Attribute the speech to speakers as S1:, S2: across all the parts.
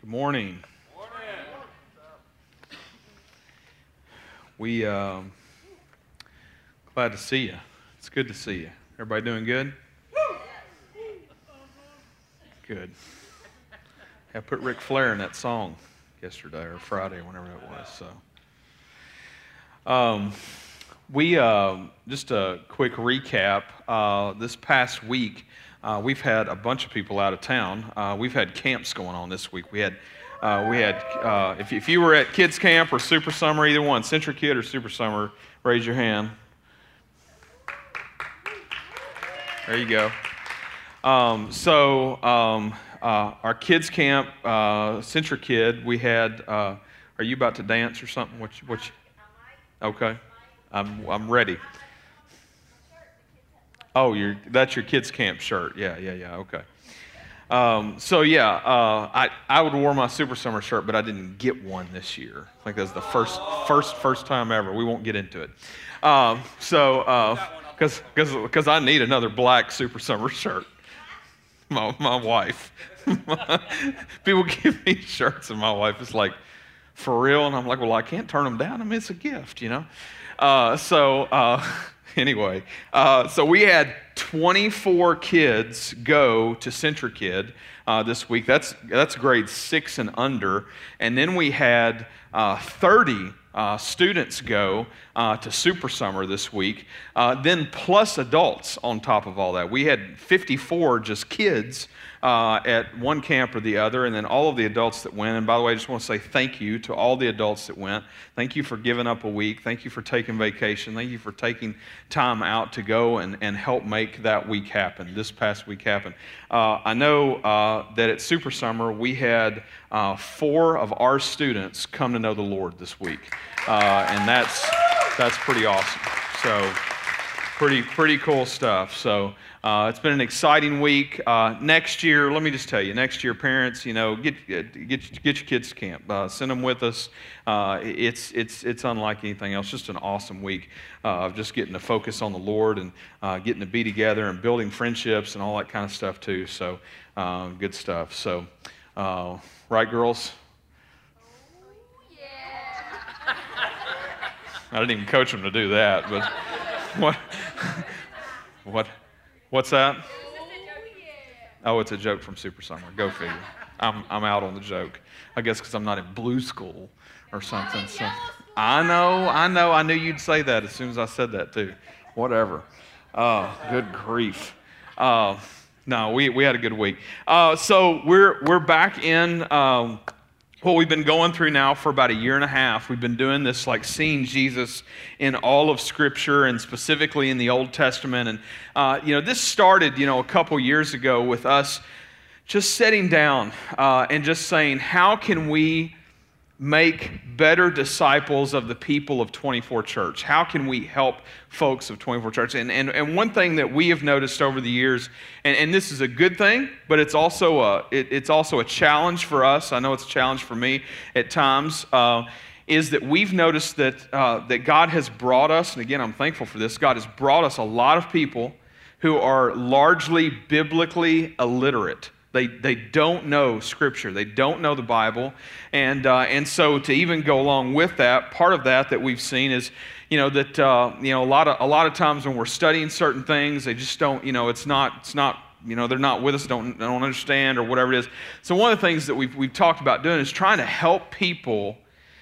S1: Good morning. morning. We uh, glad to see you. It's good to see you. Everybody doing good? Good. I put Ric Flair in that song yesterday or Friday, whenever it was. So, um, we uh, just a quick recap. Uh, this past week, uh, we've had a bunch of people out of town. Uh, we've had camps going on this week. We had, uh, we had. Uh, if, if you were at kids camp or Super Summer, either one, CentriKid or Super Summer, raise your hand. There you go. Um, so um, uh, our kids camp, uh, CentriKid, we had. are you about to dance or something? What? What? Okay, I'm I'm ready. Oh, your that's your kids' camp shirt. Yeah, yeah, yeah. Okay. Um, so yeah, uh, I I would wear my Super Summer shirt, but I didn't get one this year. I think that's the first first first time ever. We won't get into it. Um, so because because because I need another black Super Summer shirt. My my wife. People give me shirts, and my wife is like, for real, and I'm like, well, I can't turn them down. I mean, it's a gift, you know. Uh, so. Anyway, uh, so we had 24 kids go to CentriKid uh, this week. That's, that's grade six and under. And then we had uh, 30 uh, students go uh, to Super Summer this week, uh, then plus adults on top of all that. We had 54 just kids uh, at one camp or the other, and then all of the adults that went. And by the way, I just want to say thank you to all the adults that went. Thank you for giving up a week. Thank you for taking vacation. Thank you for taking time out to go and, and help make that week happen, this past week happen. Uh, I know uh, that at Super Summer, we had uh, four of our students come to know the Lord this week. And that's, that's pretty awesome. So, pretty, pretty cool stuff. So, uh, it's been an exciting week. Uh, next year, let me just tell you, next year, parents, you know, get, get, get your kids to camp. Uh, send them with us. Uh, it's, it's, it's unlike anything else. Just an awesome week uh, of just getting to focus on the Lord and uh, getting to be together and building friendships and all that kind of stuff, too. So, good stuff. So, right, girls? I didn't even coach them to do that, but what? what? What's that? Oh, it's a joke from Super Summer. Go figure. I'm, I'm out on the joke. I guess because I'm not in blue school or something. So. I know, I know. I knew you'd say that as soon as I said that, too. Whatever. Oh, good grief. Uh, no, we, we had a good week. Uh, so we're, we're back in. Um, what we've been going through now for about a year and a half. We've been doing this like seeing Jesus in all of Scripture and specifically in the Old Testament. And, uh, you know, this started, you know, a couple years ago with us just sitting down uh, and just saying, how can we make better disciples of the people of 24 Church? How can we help folks of 24 Church? And, and, and one thing that we have noticed over the years, and, and this is a good thing, but it's also a, it, it's also a challenge for us. I know it's a challenge for me at times. Uh, is that we've noticed that, uh, that God has brought us, and again, I'm thankful for this, God has brought us a lot of people who are largely biblically illiterate. They, they don't know Scripture. They don't know the Bible. And, uh, and so to even go along with that, part of that that we've seen is, you know, that, uh, you know, a lot, of, a lot of times when we're studying certain things, they just don't, you know, it's not, it's not you know, they're not with us, don't, don't understand, or whatever it is. So, one of the things that we've, we've talked about doing is trying to help people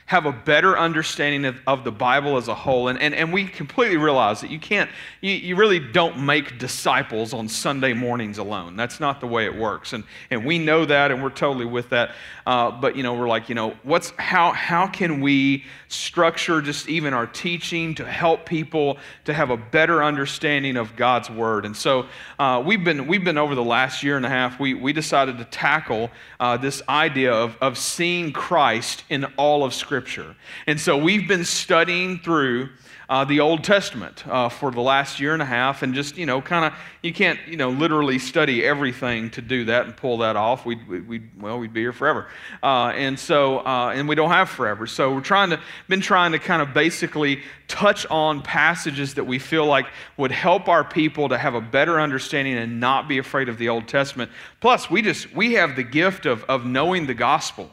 S1: have a better understanding of, of the Bible as a whole. And, and, and we completely realize that you can't, you, you really don't make disciples on Sunday mornings alone. That's not the way it works. And, and we know that and we're totally with that. Uh, but, you know, we're like, you know, what's, how, how can we structure just even our teaching to help people to have a better understanding of God's Word? And so uh, we've, been, we've been over the last year and a half, we, we decided to tackle uh, this idea of, of seeing Christ in all of Scripture Scripture. And so we've been studying through uh, the Old Testament uh, for the last year and a half, and just, you know, kind of, you can't, you know, literally study everything to do that and pull that off. We'd, we'd well, we'd be here forever. Uh, and so, uh, and we don't have forever. So we're trying to, been trying to kind of basically touch on passages that we feel like would help our people to have a better understanding and not be afraid of the Old Testament. Plus, we just, we have the gift of, of knowing the gospel.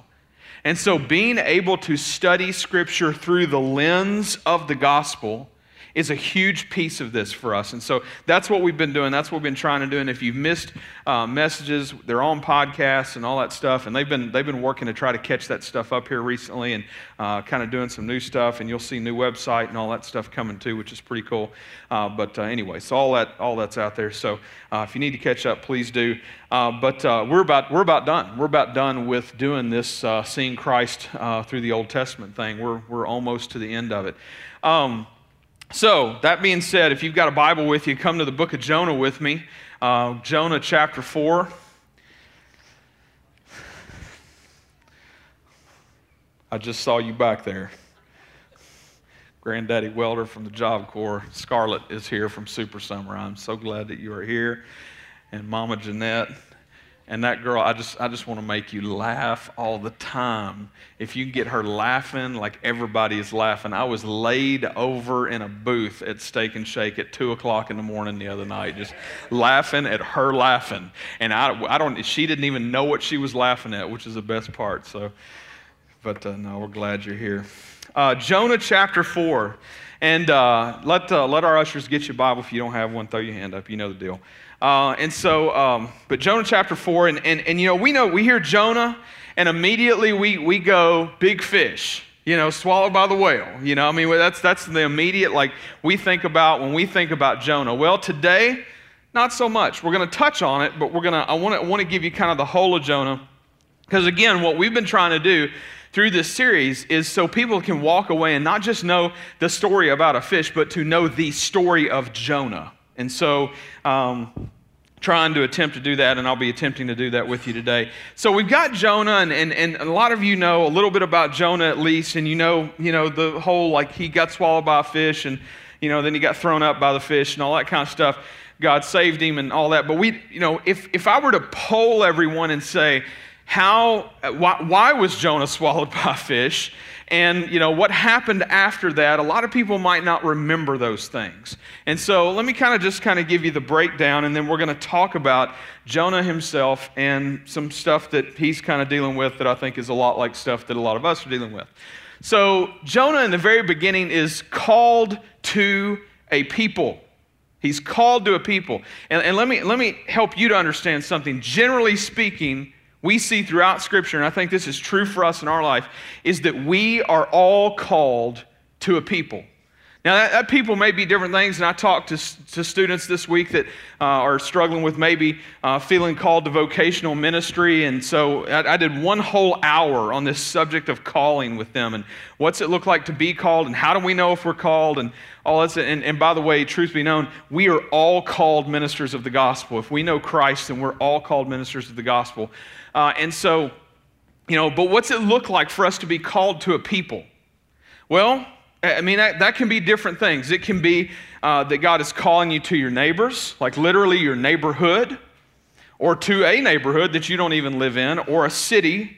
S1: And so, being able to study Scripture through the lens of the gospel is a huge piece of this for us. And so that's what we've been doing. That's what we've been trying to do. And if you've missed uh, messages, they're on podcasts and all that stuff. And they've been, they've been working to try to catch that stuff up here recently and uh, kind of doing some new stuff. And you'll see new website and all that stuff coming too, which is pretty cool. Uh, but uh, anyway, so all, that, all that's out there. So uh, if you need to catch up, please do. Uh, but we're, about, we're about done. We're about done with doing this seeing Christ through the Old Testament thing. We're, we're almost to the end of it. Um, so, that being said, if you've got a Bible with you, come to the book of Jonah with me. Uh, Jonah chapter 4. I just saw you back there. Granddaddy Welder from the Job Corps. Scarlett is here from Super Summer. I'm so glad that you are here. And Mama Jeanette and that girl, I just, I just want to make you laugh all the time. If you can get her laughing like everybody is laughing. I was laid over in a booth at Steak and Shake at 2 o'clock in the morning the other night, just laughing at her laughing. And I, I don't, she didn't even know what she was laughing at, which is the best part. So, but uh, no, we're glad you're here. Uh, Jonah chapter 4. And uh, let, uh, let our ushers get your Bible. If you don't have one, throw your hand up. You know the deal. Uh, and so, um, but Jonah chapter 4, and, and, and you know, we know, we hear Jonah, and immediately we, we go, big fish, you know, swallowed by the whale. You know, I mean, that's, that's the immediate, like, we think about when we think about Jonah. Well, today, not so much. We're going to touch on it, but we're going to, I want to, want to give you kind of the whole of Jonah. Because again, what we've been trying to do through this series is so people can walk away and not just know the story about a fish, but to know the story of Jonah. And so, um, trying to attempt to do that, and I'll be attempting to do that with you today. So we've got Jonah, and, and, and a lot of you know a little bit about Jonah at least, and you know, you know the whole like he got swallowed by a fish, and you know then he got thrown up by the fish, and all that kind of stuff. God saved him and all that. But we, you know, if if I were to poll everyone and say, how, why, why was Jonah swallowed by a fish? And, you know, what happened after that, a lot of people might not remember those things. And so let me kind of just kind of give you the breakdown, and then we're going to talk about Jonah himself and some stuff that he's kind of dealing with that I think is a lot like stuff that a lot of us are dealing with. So, Jonah in the very beginning is called to a people. He's called to a people. And, and let, me, let me help you to understand something. Generally speaking, we see throughout Scripture, and I think this is true for us in our life, is that we are all called to a people. Now, that, that, people may be different things, and I talked to, to students this week that uh, are struggling with maybe uh, feeling called to vocational ministry. And so I, I, did one whole hour on this subject of calling with them and what's it look like to be called, and how do we know if we're called, and all that. And, and by the way, truth be known, we are all called ministers of the gospel. If we know Christ, then we're all called ministers of the gospel. Uh, and so, you know, but what's it look like for us to be called to a people? Well, I mean, that, that can be different things. It can be uh, that God is calling you to your neighbors, like literally your neighborhood, or to a neighborhood that you don't even live in, or a city,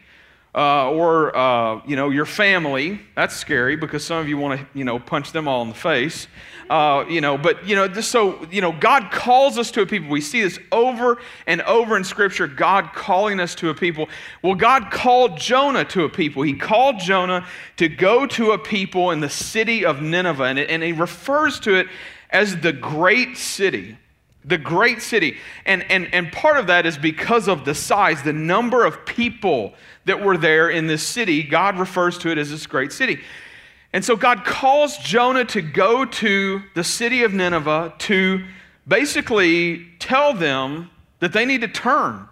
S1: uh, or uh, you know your family. That's scary because some of you want to you know punch them all in the face. Uh, you know, but you know, so you know, God calls us to a people. We see this over and over in Scripture. God calling us to a people. Well, God called Jonah to a people. He called Jonah to go to a people in the city of Nineveh, and, it, and he refers to it as the great city the great city. And, and, and part of that is because of the size, the number of people that were there in this city. God refers to it as this great city. And so God calls Jonah to go to the city of Nineveh to basically tell them that they need to turn.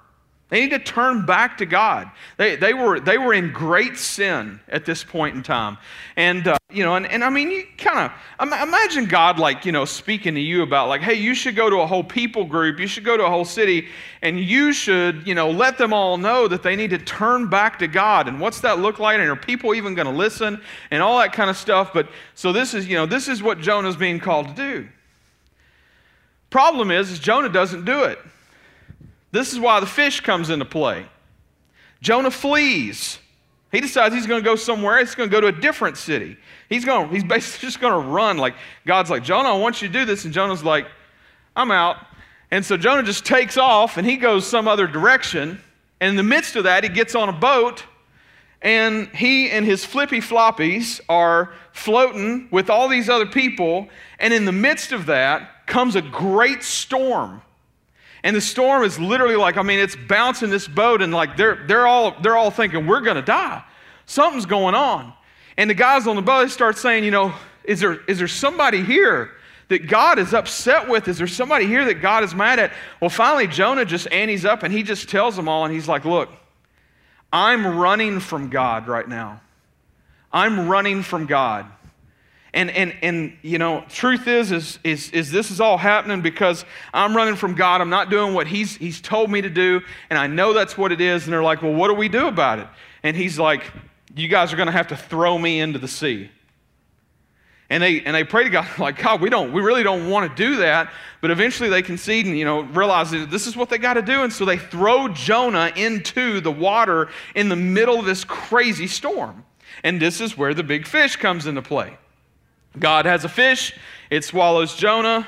S1: They need to turn back to God. They, they, were, they were in great sin at this point in time. And, uh, you know, and, and I mean, you kind of imagine God, like, you know, speaking to you about, like, hey, you should go to a whole people group, you should go to a whole city, and you should, you know, let them all know that they need to turn back to God. And what's that look like? And are people even going to listen? And all that kind of stuff. But so this is, you know, this is what Jonah's being called to do. Problem is, is Jonah doesn't do it. This is why the fish comes into play. Jonah flees. He decides he's going to go somewhere. He's going to go to a different city. He's going. He's basically just going to run. Like God's like Jonah, I want you to do this, and Jonah's like, I'm out. And so Jonah just takes off and he goes some other direction. And in the midst of that, he gets on a boat and he and his flippy floppies are floating with all these other people. And in the midst of that comes a great storm. And the storm is literally like, I mean, it's bouncing this boat, and like they're, they're, all, they're all thinking, we're going to die. Something's going on. And the guys on the boat start saying, you know, is there, is there somebody here that God is upset with? Is there somebody here that God is mad at? Well, finally, Jonah just antes up and he just tells them all, and he's like, look, I'm running from God right now. I'm running from God. And, and, and you know, truth is, is, is, is this is all happening because I'm running from God. I'm not doing what he's, he's told me to do. And I know that's what it is. And they're like, well, what do we do about it? And he's like, you guys are going to have to throw me into the sea. And they, and they pray to God, like, God, we, don't, we really don't want to do that. But eventually they concede and, you know, realize that this is what they got to do. And so they throw Jonah into the water in the middle of this crazy storm. And this is where the big fish comes into play. God has a fish, it swallows Jonah.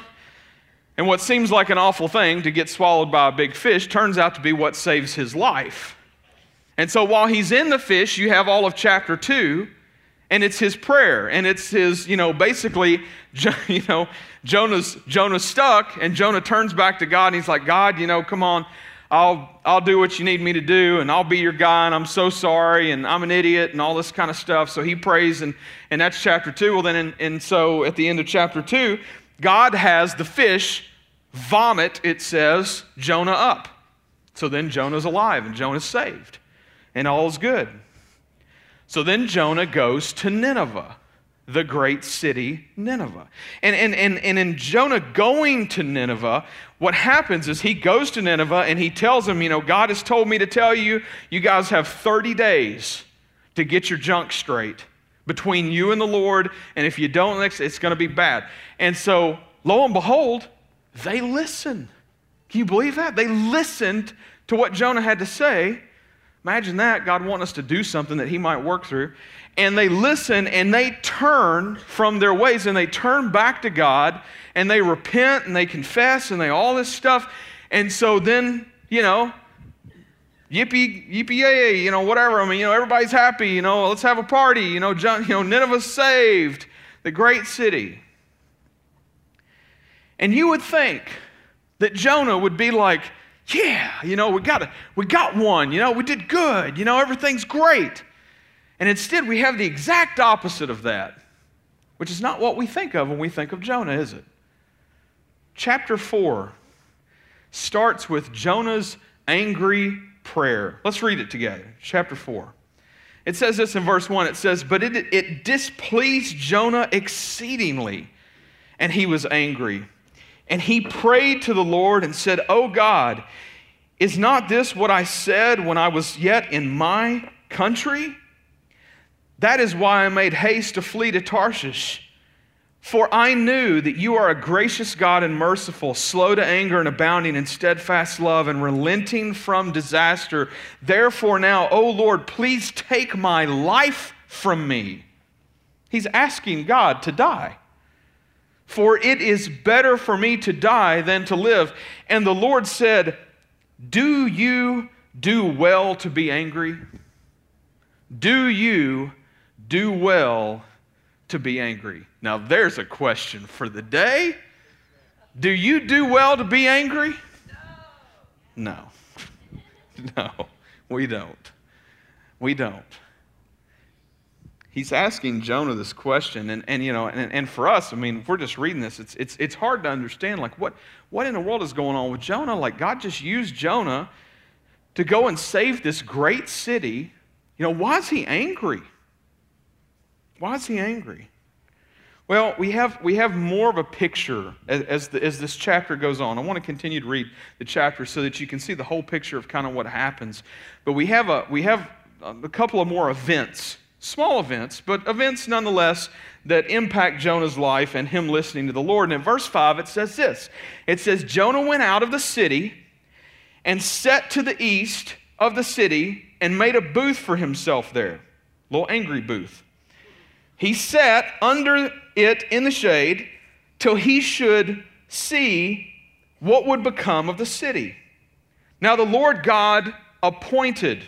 S1: And what seems like an awful thing to get swallowed by a big fish turns out to be what saves his life. And so while he's in the fish, you have all of chapter 2, and it's his prayer. And it's his, you know, basically, you know, Jonah's, Jonah's stuck, and Jonah turns back to God, and he's like, God, you know, come on. I'll, I'll do what you need me to do, and I'll be your guy, and I'm so sorry, and I'm an idiot, and all this kind of stuff. So he prays, and, and that's chapter two. Well, then, and, and so at the end of chapter two, God has the fish vomit, it says, Jonah up. So then Jonah's alive, and Jonah's saved, and all's good. So then Jonah goes to Nineveh the great city Nineveh. And, and, and, and in Jonah going to Nineveh, what happens is he goes to Nineveh and he tells them, you know, God has told me to tell you, you guys have 30 days to get your junk straight between you and the Lord. And if you don't, it's going to be bad. And so, lo and behold, they listen. Can you believe that? They listened to what Jonah had to say. Imagine that, God wanting us to do something that he might work through and they listen and they turn from their ways and they turn back to God and they repent and they confess and they all this stuff. And so then, you know, yippee, yippee, yay, you know, whatever. I mean, you know, everybody's happy, you know, let's have a party, you know, John, you know, Nineveh's saved, the great city. And you would think that Jonah would be like, yeah, you know, we got, a, we got one, you know, we did good, you know, everything's great. And instead, we have the exact opposite of that, which is not what we think of when we think of Jonah, is it? Chapter 4 starts with Jonah's angry prayer. Let's read it together. Chapter 4. It says this in verse 1 it says, But it, it displeased Jonah exceedingly, and he was angry. And he prayed to the Lord and said, Oh God, is not this what I said when I was yet in my country? That is why I made haste to flee to Tarshish. For I knew that you are a gracious God and merciful, slow to anger and abounding in steadfast love and relenting from disaster. Therefore, now, O Lord, please take my life from me. He's asking God to die. For it is better for me to die than to live. And the Lord said, Do you do well to be angry? Do you do well to be angry. Now, there's a question for the day. Do you do well to be angry? No. No, we don't. We don't. He's asking Jonah this question, and, and you know, and, and for us, I mean, if we're just reading this, it's, it's, it's hard to understand, like, what, what in the world is going on with Jonah? Like, God just used Jonah to go and save this great city, you know, why is he angry? Why is he angry? Well, we have, we have more of a picture as, as, the, as, this chapter goes on. I want to continue to read the chapter so that you can see the whole picture of kind of what happens. But we have a, we have a couple of more events, small events, but events nonetheless that impact Jonah's life and him listening to the Lord. And in verse 5, it says this It says, Jonah went out of the city and set to the east of the city and made a booth for himself there, a little angry booth. He sat under it in the shade till he should see what would become of the city. Now the Lord God appointed,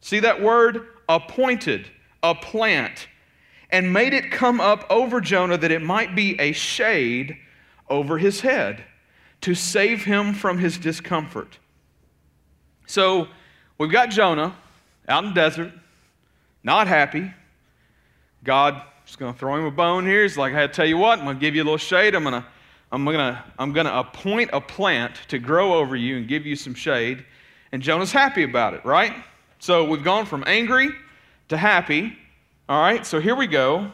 S1: see that word? Appointed a plant and made it come up over Jonah that it might be a shade over his head to save him from his discomfort. So we've got Jonah out in the desert, not happy. God is going to throw him a bone here. He's like, hey, tell you what, I'm going to give you a little shade. I'm going to I'm to I'm to appoint a plant to grow over you and give you some shade. And Jonah's happy about it, right? So we've gone from angry to happy. All right, so here we go.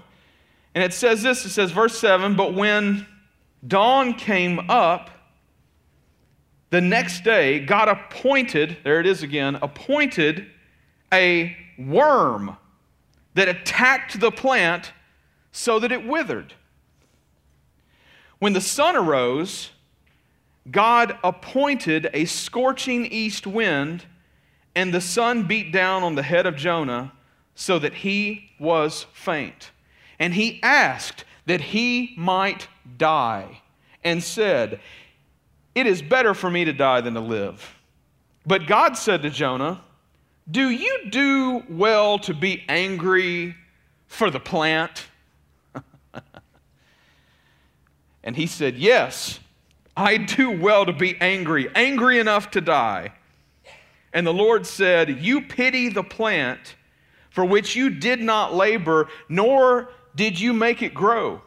S1: And it says this it says, verse 7 But when dawn came up, the next day, God appointed, there it is again, appointed a worm that attacked the plant so that it withered. When the sun arose, God appointed a scorching east wind, and the sun beat down on the head of Jonah so that he was faint. And he asked that he might die, and said, It is better for me to die than to live. But God said to Jonah, do you do well to be angry for the plant? and he said, Yes, I do well to be angry, angry enough to die. And the Lord said, You pity the plant for which you did not labor, nor did you make it grow,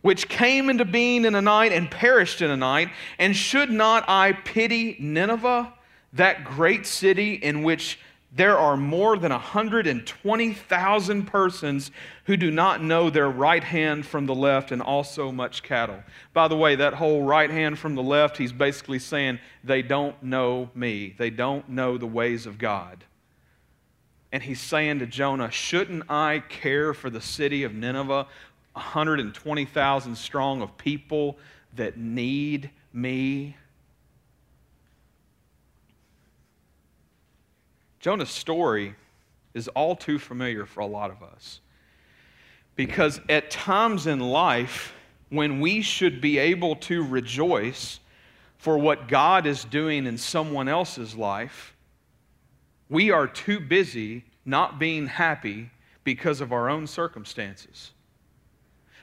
S1: which came into being in a night and perished in a night. And should not I pity Nineveh, that great city in which there are more than 120,000 persons who do not know their right hand from the left, and also much cattle. By the way, that whole right hand from the left, he's basically saying they don't know me, they don't know the ways of God. And he's saying to Jonah, Shouldn't I care for the city of Nineveh, 120,000 strong of people that need me? Jonah's story is all too familiar for a lot of us. Because at times in life, when we should be able to rejoice for what God is doing in someone else's life, we are too busy not being happy because of our own circumstances.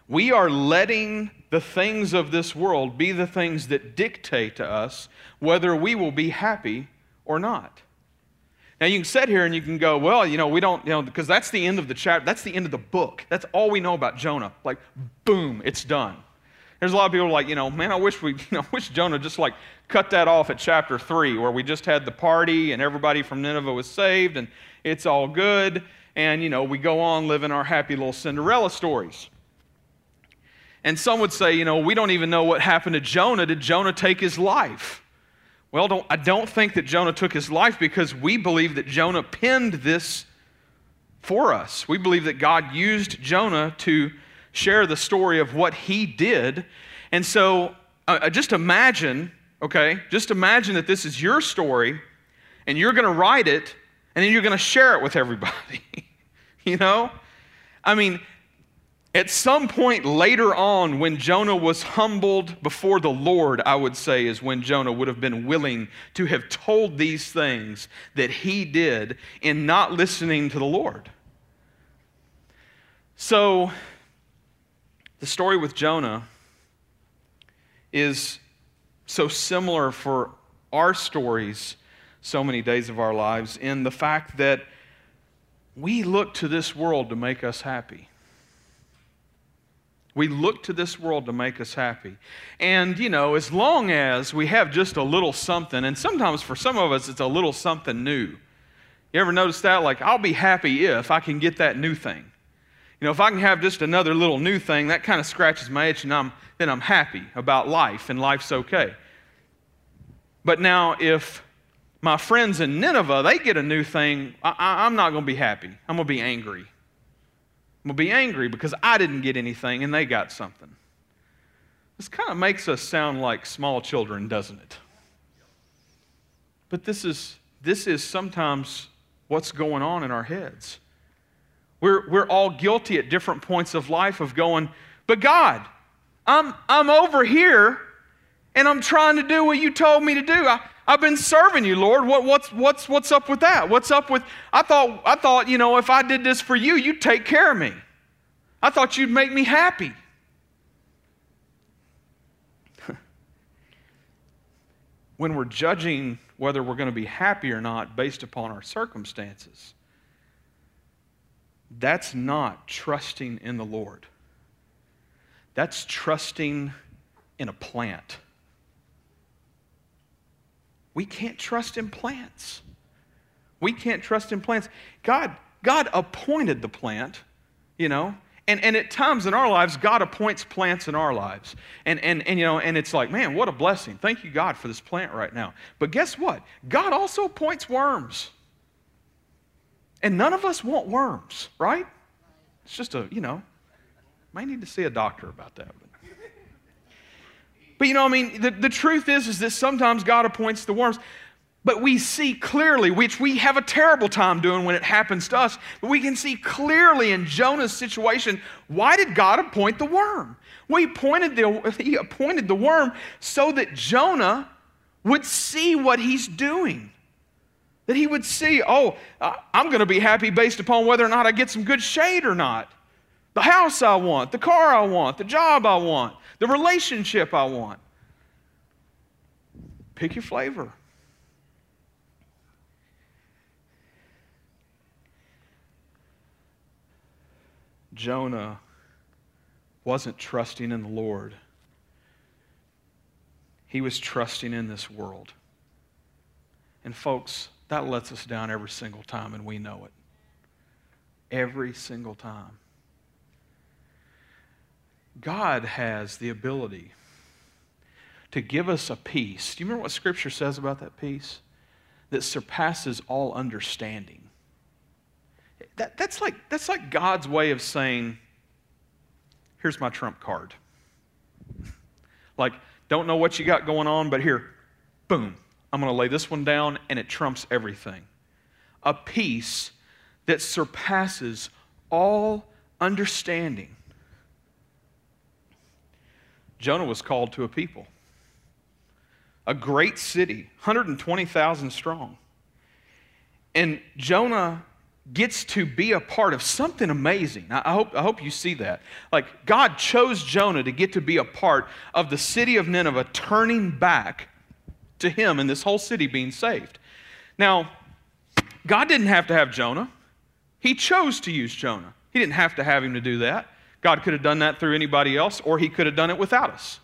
S1: We are letting the things of this world be the things that dictate to us whether we will be happy or not. Now you can sit here and you can go, well, you know, we don't, you know, because that's the end of the chapter, that's the end of the book. That's all we know about Jonah. Like, boom, it's done. There's a lot of people like, you know, man, I wish we, you know, wish Jonah just like cut that off at chapter three, where we just had the party and everybody from Nineveh was saved and it's all good, and you know, we go on living our happy little Cinderella stories. And some would say, you know, we don't even know what happened to Jonah. Did Jonah take his life? Well, don't, I don't think that Jonah took his life because we believe that Jonah penned this for us. We believe that God used Jonah to share the story of what he did. And so uh, uh just imagine, okay, just imagine that this is your story and you're going to write it and then you're going to share it with everybody. you know? I mean, at some point later on, when Jonah was humbled before the Lord, I would say, is when Jonah would have been willing to have told these things that he did in not listening to the Lord. So, the story with Jonah is so similar for our stories so many days of our lives in the fact that we look to this world to make us happy. We look to this world to make us happy. And, you know, as long as we have just a little something, and sometimes for some of us it's a little something new. You ever notice that? Like, I'll be happy if I can get that new thing. You know, if I can have just another little new thing, that kind of scratches my itch, and I'm, then I'm happy about life, and life's okay. But now, if my friends in Nineveh, they get a new thing, I, am not going to be happy. I'm going to be angry. I'm going to be angry because I didn't get anything and they got something. This kind of makes us sound like small children, doesn't it? But this is, this is sometimes what's going on in our heads. We're, we're all guilty at different points of life of going, but God, I'm, I'm over here and I'm trying to do what you told me to do. I, I've been serving you, Lord. What, what's, what's, what's up with that? What's up with, I thought, I thought, you know, if I did this for you, you'd take care of me. I thought you'd make me happy. when we're judging whether we're going to be happy or not based upon our circumstances, that's not trusting in the Lord. That's trusting in a plant. We can't trust in plants. We can't trust in plants. God, God appointed the plant, you know, and, and at times in our lives, God appoints plants in our lives. And, and, and, you know, and it's like, man, what a blessing. Thank you, God, for this plant right now. But guess what? God also appoints worms. And none of us want worms, right? It's just a, you know, might need to see a doctor about that. But but you know, I mean, the, the truth is, is that sometimes God appoints the worms. But we see clearly, which we have a terrible time doing when it happens to us, but we can see clearly in Jonah's situation, why did God appoint the worm? Well, he, pointed the, he appointed the worm so that Jonah would see what he's doing. That he would see, oh, I'm going to be happy based upon whether or not I get some good shade or not. The house I want, the car I want, the job I want, the relationship I want. Pick your flavor. Jonah wasn't trusting in the Lord, he was trusting in this world. And, folks, that lets us down every single time, and we know it. Every single time. God has the ability to give us a peace. Do you remember what Scripture says about that peace? That surpasses all understanding. That, that's, like, that's like God's way of saying, here's my trump card. like, don't know what you got going on, but here, boom, I'm going to lay this one down and it trumps everything. A peace that surpasses all understanding. Jonah was called to a people, a great city, 120,000 strong. And Jonah gets to be a part of something amazing. I hope, I hope you see that. Like, God chose Jonah to get to be a part of the city of Nineveh turning back to him and this whole city being saved. Now, God didn't have to have Jonah, He chose to use Jonah. He didn't have to have him to do that. God could have done that through anybody else, or He could have done it without us.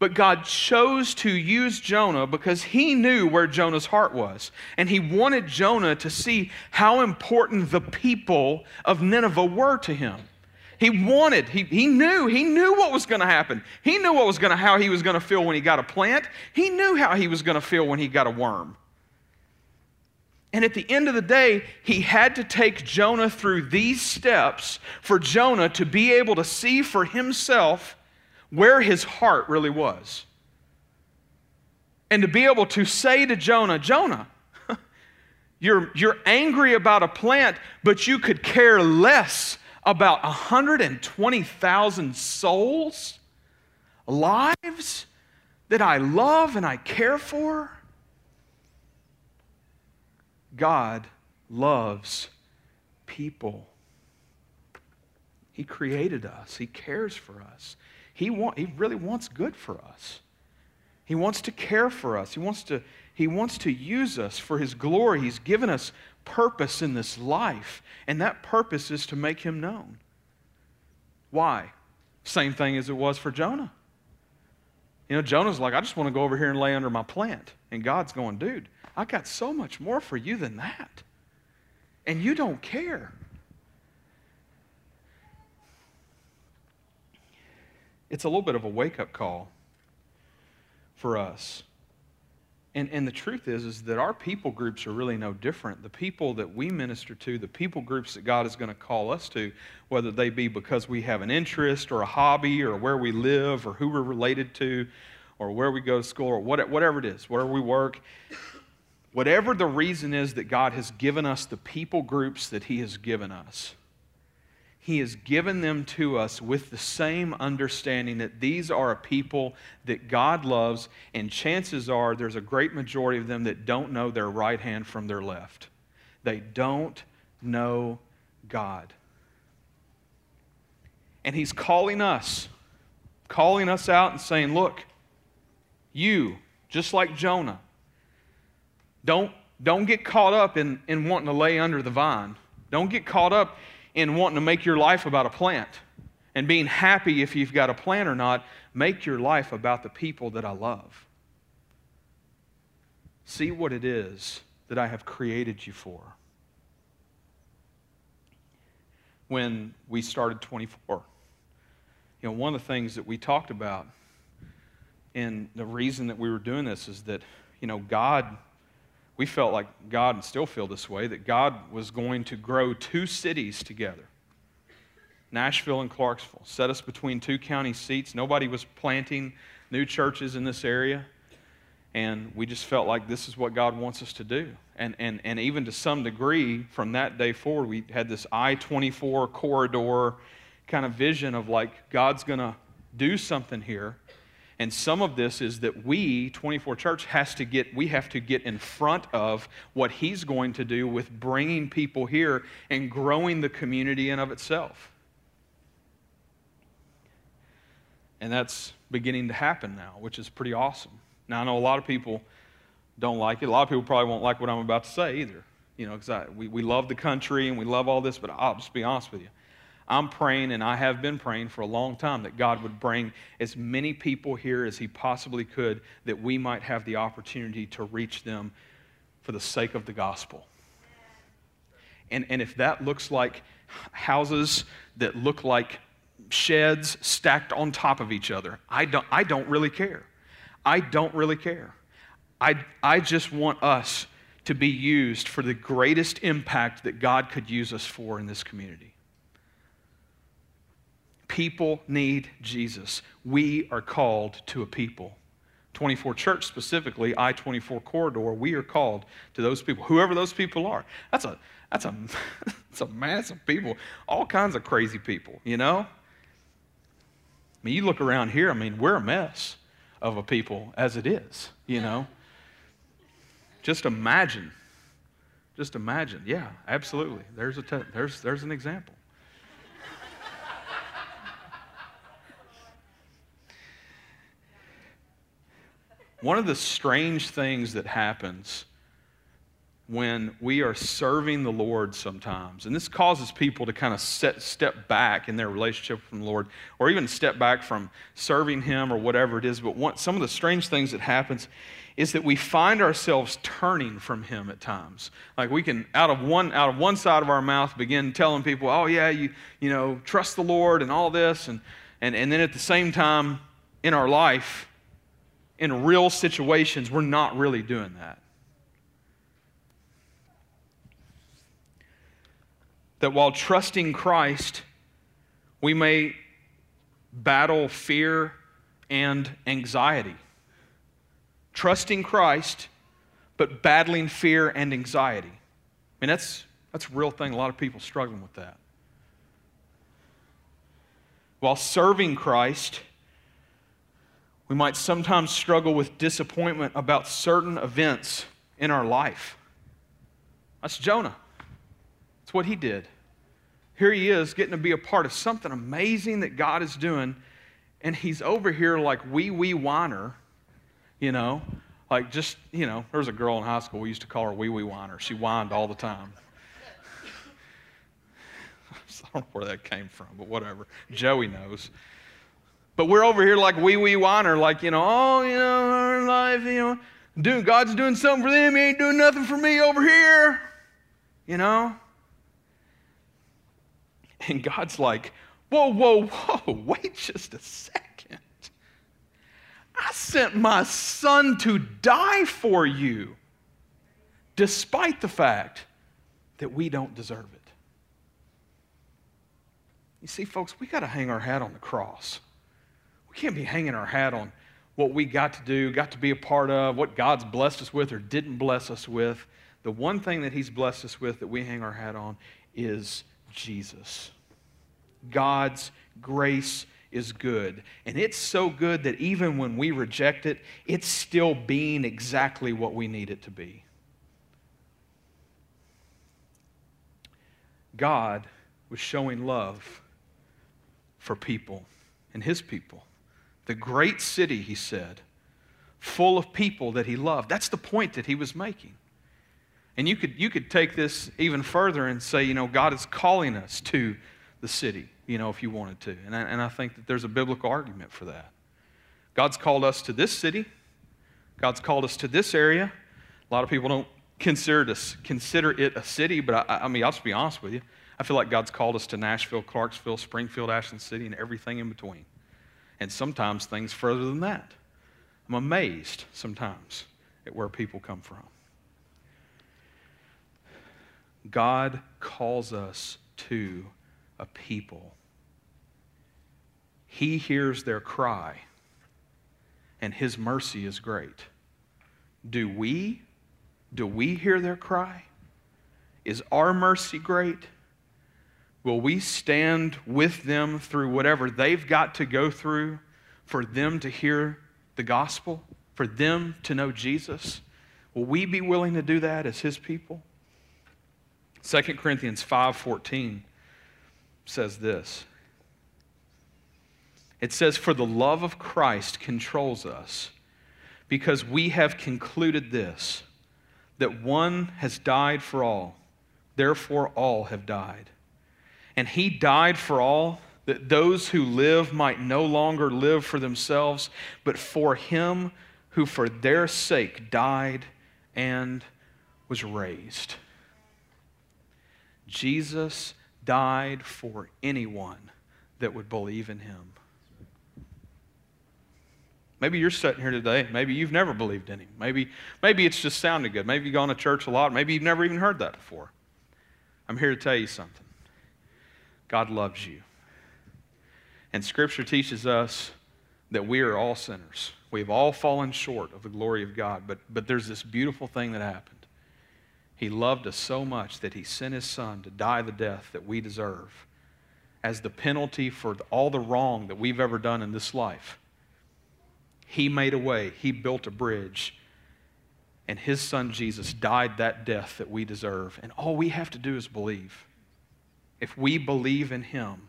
S1: But God chose to use Jonah because he knew where Jonah's heart was. And he wanted Jonah to see how important the people of Nineveh were to him. He wanted, he, he knew, he knew what was going to happen. He knew what was going to, how he was going to feel when he got a plant. He knew how he was going to feel when he got a worm. And at the end of the day, he had to take Jonah through these steps for Jonah to be able to see for himself where his heart really was. And to be able to say to Jonah, Jonah, you're, you're angry about a plant, but you could care less about 120,000 souls, lives that I love and I care for. God loves people. He created us, He cares for us. He, want, he really wants good for us. He wants to care for us. He wants to, he wants to use us for His glory. He's given us purpose in this life, and that purpose is to make Him known. Why? Same thing as it was for Jonah. You know, Jonah's like, I just want to go over here and lay under my plant. And God's going, dude, I got so much more for you than that. And you don't care. It's a little bit of a wake up call for us. And, and the truth is, is that our people groups are really no different. The people that we minister to, the people groups that God is going to call us to, whether they be because we have an interest or a hobby or where we live or who we're related to or where we go to school or whatever it is, where we work, whatever the reason is that God has given us the people groups that He has given us, he has given them to us with the same understanding that these are a people that God loves, and chances are there's a great majority of them that don't know their right hand from their left. They don't know God. And He's calling us, calling us out and saying, Look, you, just like Jonah, don't, don't get caught up in, in wanting to lay under the vine. Don't get caught up in wanting to make your life about a plant and being happy if you've got a plant or not. Make your life about the people that I love. See what it is that I have created you for. When we started 24, you know, one of the things that we talked about, and the reason that we were doing this is that, you know, God we felt like God, and still feel this way, that God was going to grow two cities together Nashville and Clarksville, set us between two county seats. Nobody was planting new churches in this area. And we just felt like this is what God wants us to do. And, and, and even to some degree, from that day forward, we had this I 24 corridor kind of vision of like, God's going to do something here. And some of this is that we, 24 Church, has to get, we have to get in front of what he's going to do with bringing people here and growing the community in of itself. And that's beginning to happen now, which is pretty awesome. Now, I know a lot of people don't like it. A lot of people probably won't like what I'm about to say either. You know, because we, we love the country and we love all this, but I'll just be honest with you. I'm praying, and I have been praying for a long time, that God would bring as many people here as He possibly could that we might have the opportunity to reach them for the sake of the gospel. And, and if that looks like houses that look like sheds stacked on top of each other, I don't, I don't really care. I don't really care. I, I just want us to be used for the greatest impact that God could use us for in this community. People need Jesus. We are called to a people. 24 Church specifically, I 24 corridor, we are called to those people, whoever those people are. That's a, that's a, that's a mass of people, all kinds of crazy people, you know? I mean, you look around here, I mean, we're a mess of a people as it is, you know? Just imagine. Just imagine. Yeah, absolutely. There's, a te- there's, there's an example. One of the strange things that happens when we are serving the Lord sometimes, and this causes people to kind of set, step back in their relationship from the Lord, or even step back from serving Him or whatever it is. But one, some of the strange things that happens is that we find ourselves turning from Him at times. Like we can, out of one out of one side of our mouth, begin telling people, "Oh yeah, you you know, trust the Lord and all this," and and and then at the same time in our life in real situations, we're not really doing that. That while trusting Christ, we may battle fear and anxiety. Trusting Christ, but battling fear and anxiety. I mean, that's, that's a real thing. A lot of people struggling with that. While serving Christ, we might sometimes struggle with disappointment about certain events in our life. That's Jonah. That's what he did. Here he is getting to be a part of something amazing that God is doing, and he's over here like wee wee whiner, you know, like just, you know, there was a girl in high school, we used to call her wee wee whiner. She whined all the time. I don't know where that came from, but whatever. Joey knows. But we're over here like wee wee whiner, like, you know, oh, you know, our life, you know, doing, God's doing something for them. He ain't doing nothing for me over here, you know? And God's like, whoa, whoa, whoa, wait just a second. I sent my son to die for you, despite the fact that we don't deserve it. You see, folks, we got to hang our hat on the cross. Can't be hanging our hat on what we got to do, got to be a part of, what God's blessed us with or didn't bless us with. The one thing that He's blessed us with that we hang our hat on is Jesus. God's grace is good. And it's so good that even when we reject it, it's still being exactly what we need it to be. God was showing love for people and his people. The great city, he said, full of people that he loved. That's the point that he was making. And you could, you could take this even further and say, you know, God is calling us to the city, you know, if you wanted to. And I, and I think that there's a biblical argument for that. God's called us to this city, God's called us to this area. A lot of people don't consider, this, consider it a city, but I, I mean, I'll just be honest with you. I feel like God's called us to Nashville, Clarksville, Springfield, Ashland City, and everything in between. And sometimes things further than that. I'm amazed sometimes at where people come from. God calls us to a people. He hears their cry, and His mercy is great. Do we? Do we hear their cry? Is our mercy great? Will we stand with them through whatever they've got to go through for them to hear the gospel, for them to know Jesus? Will we be willing to do that as his people? 2 Corinthians 5:14 says this. It says for the love of Christ controls us because we have concluded this that one has died for all therefore all have died and he died for all, that those who live might no longer live for themselves, but for him who for their sake died and was raised. Jesus died for anyone that would believe in him. Maybe you're sitting here today. Maybe you've never believed in him. Maybe, maybe it's just sounded good. Maybe you've gone to church a lot. Maybe you've never even heard that before. I'm here to tell you something. God loves you. And Scripture teaches us that we are all sinners. We've all fallen short of the glory of God, but, but there's this beautiful thing that happened. He loved us so much that He sent His Son to die the death that we deserve as the penalty for all the wrong that we've ever done in this life. He made a way, He built a bridge, and His Son Jesus died that death that we deserve. And all we have to do is believe if we believe in him,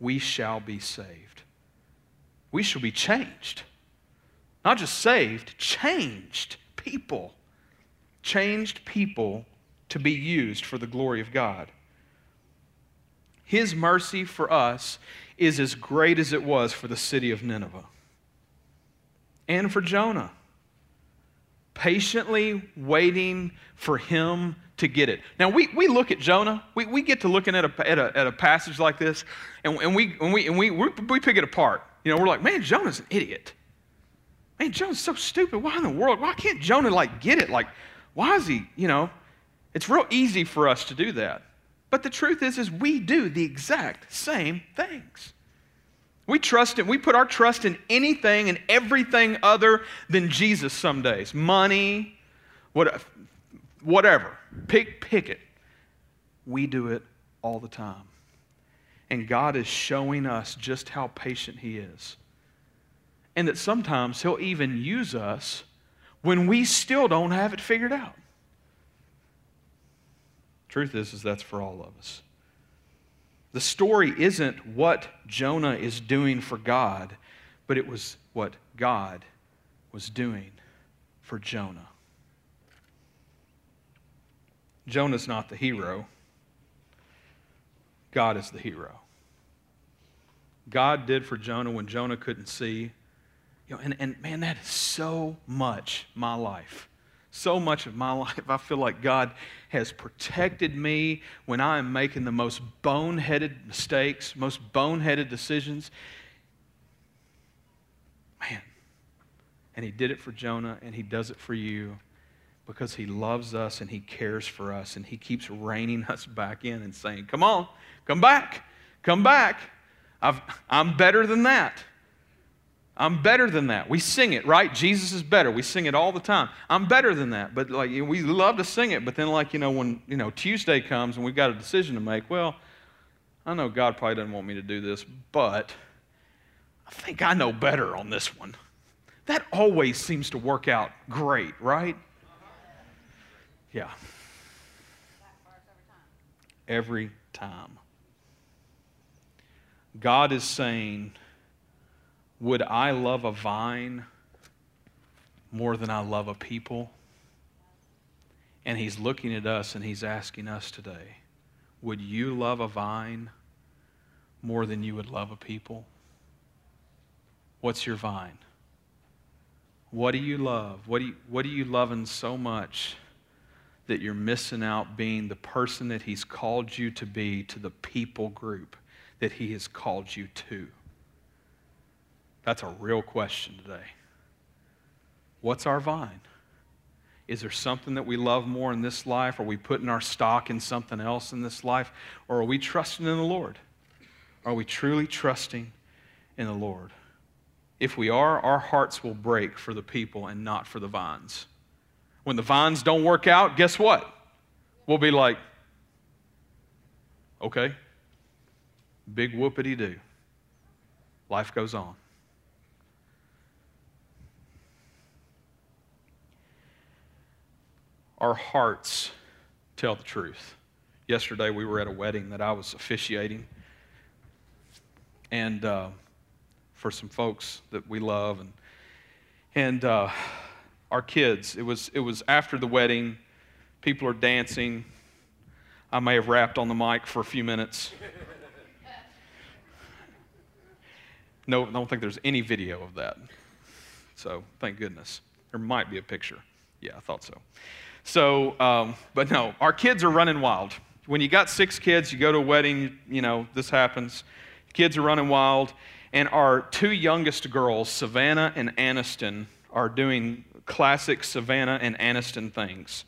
S1: we shall be saved. We shall be changed. Not just saved, changed people. Changed people to be used for the glory of God. His mercy for us is as great as it was for the city of Nineveh and for Jonah. Patiently waiting for him to get it. Now, we, we look at Jonah, we, we get to looking at a, at a, at a passage like this, and, and, we, and, we, and we, we pick it apart. You know, we're like, man, Jonah's an idiot. Man, Jonah's so stupid. Why in the world? Why can't Jonah, like, get it? Like, why is he, you know? It's real easy for us to do that. But the truth is, is we do the exact same things. We trust it. We put our trust in anything and everything other than Jesus some days. Money, what, whatever. Pick, pick it. We do it all the time. And God is showing us just how patient He is. And that sometimes He'll even use us when we still don't have it figured out. Truth is, is that's for all of us. The story isn't what Jonah is doing for God, but it was what God was doing for Jonah. Jonah's not the hero, God is the hero. God did for Jonah when Jonah couldn't see. You know, and, and man, that is so much my life. So much of my life, I feel like God has protected me when I am making the most boneheaded mistakes, most boneheaded decisions. Man. And He did it for Jonah, and He does it for you because He loves us and He cares for us, and He keeps reining us back in and saying, Come on, come back, come back. i am better than that. I'm better than that. We sing it, right? Jesus is better. We sing it all the time. I'm better than that. But like we love to sing it, but then like, you know, when, you know, Tuesday comes and we've got a decision to make, well, I know God probably doesn't want me to do this, but I think I know better on this one. That always seems to work out great, right? Yeah. Every time. God is saying, Would I love a vine more than I love a people? And He's looking at us and He's asking us today, Would you love a vine more than you would love a people? What's your vine? What do you love? What do you, what are you loving so much that you're missing out being the person that He's called you to be to the people group that He has called you to? That's a real question today. What's our vine? Is there something that we love more in this life? Are we putting our stock in something else in this life? Or are we trusting in the Lord? Are we truly trusting in the Lord? If we are, our hearts will break for the people and not for the vines. When the vines don't work out, guess what? We'll be like, okay, big whoopity doo. Life goes on. Our hearts tell the truth. Yesterday, we were at a wedding that I was officiating. And uh, for some folks that we love, and, and uh, our kids. It was, it was after the wedding. People are dancing. I may have rapped on the mic for a few minutes. No, I don't think there's any video of that. So thank goodness. There might be a picture. Yeah, I thought so. So, um, but no, our kids are running wild. When you got six kids, you go to a wedding, you know, this happens. Kids are running wild. And our two youngest girls, Savannah and Aniston, are doing classic Savannah and Aniston things,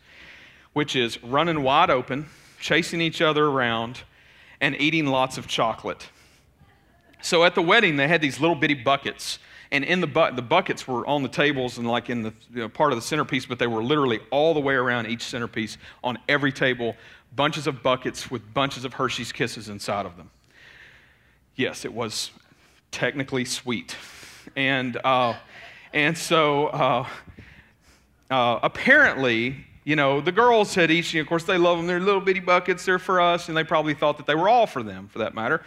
S1: which is running wide open, chasing each other around, and eating lots of chocolate. So at the wedding, they had these little bitty buckets. And in the, bu- the buckets were on the tables and like in the you know, part of the centerpiece, but they were literally all the way around each centerpiece on every table, bunches of buckets with bunches of Hershey's Kisses inside of them. Yes, it was technically sweet. And, uh, and so uh, uh, apparently, you know, the girls had each, of course, they love them. They're little bitty buckets. They're for us. And they probably thought that they were all for them, for that matter.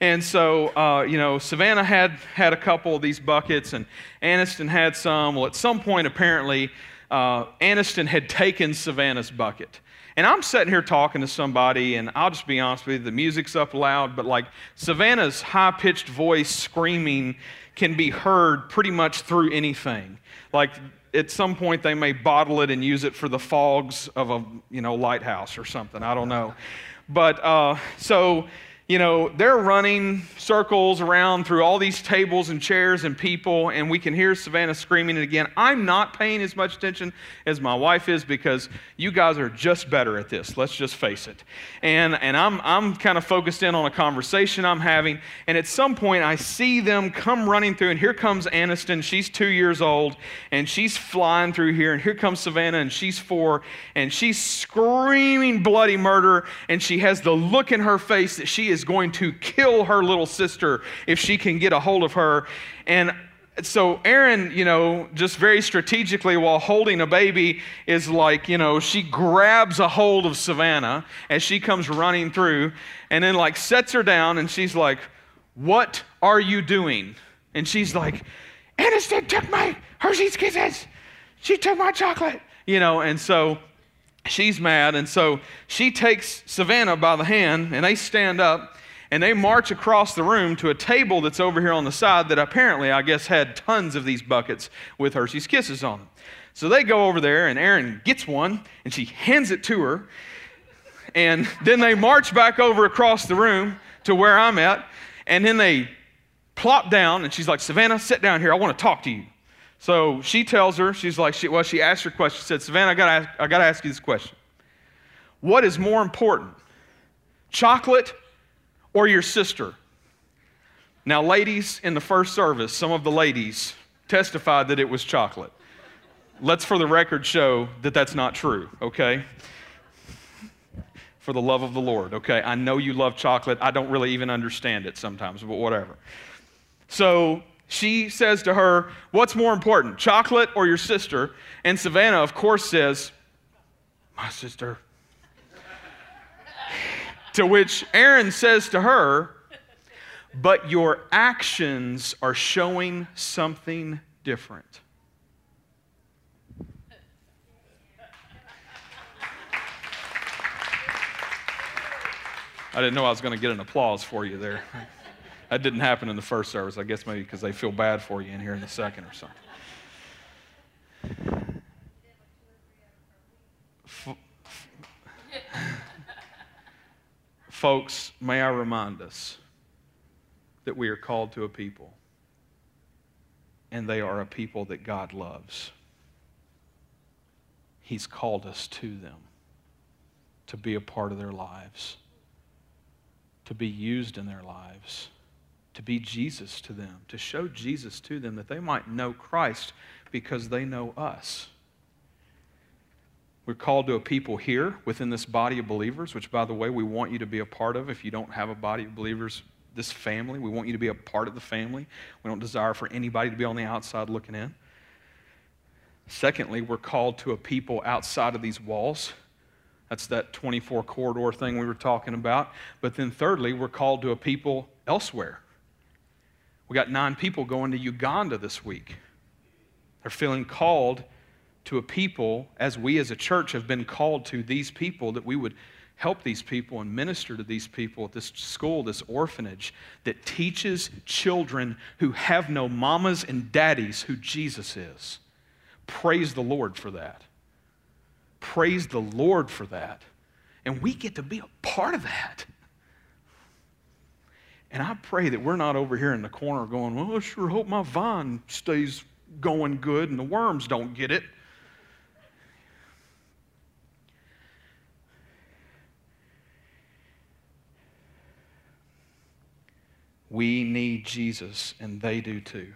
S1: And so, uh, you know, Savannah had, had a couple of these buckets, and Aniston had some. Well, at some point, apparently, uh, Aniston had taken Savannah's bucket. And I'm sitting here talking to somebody, and I'll just be honest with you, the music's up loud, but like Savannah's high pitched voice screaming can be heard pretty much through anything. Like at some point they may bottle it and use it for the fogs of a you know lighthouse or something. I don't know, but uh, so you know, they're running circles around through all these tables and chairs and people, and we can hear Savannah screaming it again. I'm not paying as much attention as my wife is because you guys are just better at this. Let's just face it. And, and I'm, I'm kind of focused in on a conversation I'm having, and at some point I see them come running through, and here comes Aniston. She's two years old, and she's flying through here, and here comes Savannah, and she's four, and she's screaming bloody murder, and she has the look in her face that she is is going to kill her little sister if she can get a hold of her. And so Erin, you know, just very strategically while holding a baby is like, you know, she grabs a hold of Savannah as she comes running through and then like sets her down and she's like, "What are you doing?" And she's like, "Aniston took my Hershey's Kisses. She took my chocolate." You know, and so she's mad. And so she takes Savannah by the hand and they stand up And they march across the room to a table that's over here on the side that apparently, I guess, had tons of these buckets with Hershey's Kisses on them. So they go over there, and Erin gets one, and she hands it to her. And then they march back over across the room to where I'm at, and then they plop down, and she's like, Savannah, sit down here. I want to talk to you. So she tells her, she's like, she, well, she asked her question. She said, Savannah, I got I to ask you this question. What is more important, chocolate or your sister? Now, ladies, in the first service, some of the ladies testified that it was chocolate. Let's, for the record, show that that's not true, okay? For the love of the Lord, okay? I know you love chocolate. I don't really even understand it sometimes, but whatever. So she says to her, What's more important, chocolate or your sister? And Savannah, of course, says, My sister. to which Erin says to her, But your actions are showing something different. I didn't know I was going to get an applause for you there. That didn't happen in the first service. I guess maybe because they feel bad for you in here in the second or something. Folks, may I remind us that we are called to a people, and they are a people that God loves. He's called us to them to be a part of their lives, to be used in their lives to be Jesus to them, to show Jesus to them, that they might know Christ because they know us. We're called to a people here within this body of believers, which, by the way, we want you to be a part of. If you don't have a body of believers, this family, we want you to be a part of the family. We don't desire for anybody to be on the outside looking in. Secondly, we're called to a people outside of these walls. That's that 24 corridor thing we were talking about. But then, thirdly, we're called to a people elsewhere. We got nine people going to Uganda this week. They're feeling called to a people, as we as a church have been called to these people, that we would help these people and minister to these people at this school, this orphanage that teaches children who have no mamas and daddies who Jesus is. Praise the Lord for that. Praise the Lord for that. And we get to be a part of that. And I pray that we're not over here in the corner going, well, I sure hope my vine stays going good and the worms don't get it. We need Jesus, and they do too.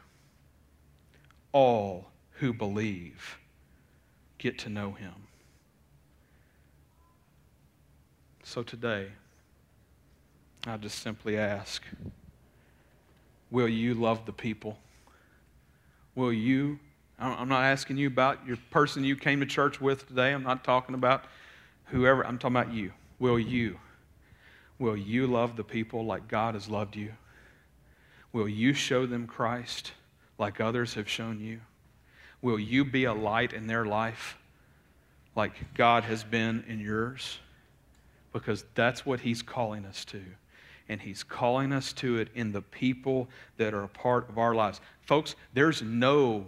S1: All who believe get to know him. So today, I just simply ask Will you love the people? Will you? I'm not asking you about your person you came to church with today. I'm not talking about whoever. I'm talking about you. Will you? Will you love the people like God has loved you? Will you show them Christ like others have shown you? Will you be a light in their life like God has been in yours? Because that's what He's calling us to and He's calling us to it in the people that are a part of our lives. Folks, there's no,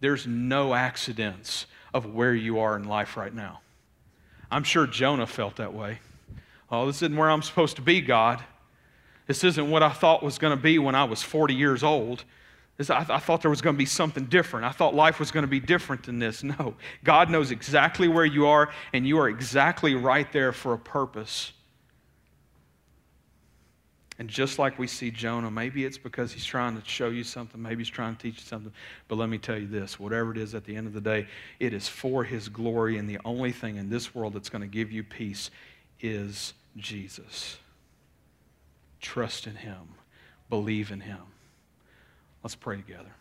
S1: there's no accidents of where you are in life right now. I'm sure Jonah felt that way. Oh, this isn't where I'm supposed to be, God. This isn't what I thought was going to be when I was 40 years old. I, I thought there was going to be something different. I thought life was going to be different than this. No. God knows exactly where you are, and you are exactly right there for a purpose. And just like we see Jonah, maybe it's because he's trying to show you something, maybe he's trying to teach you something. But let me tell you this whatever it is at the end of the day, it is for his glory. And the only thing in this world that's going to give you peace is Jesus. Trust in him, believe in him. Let's pray together.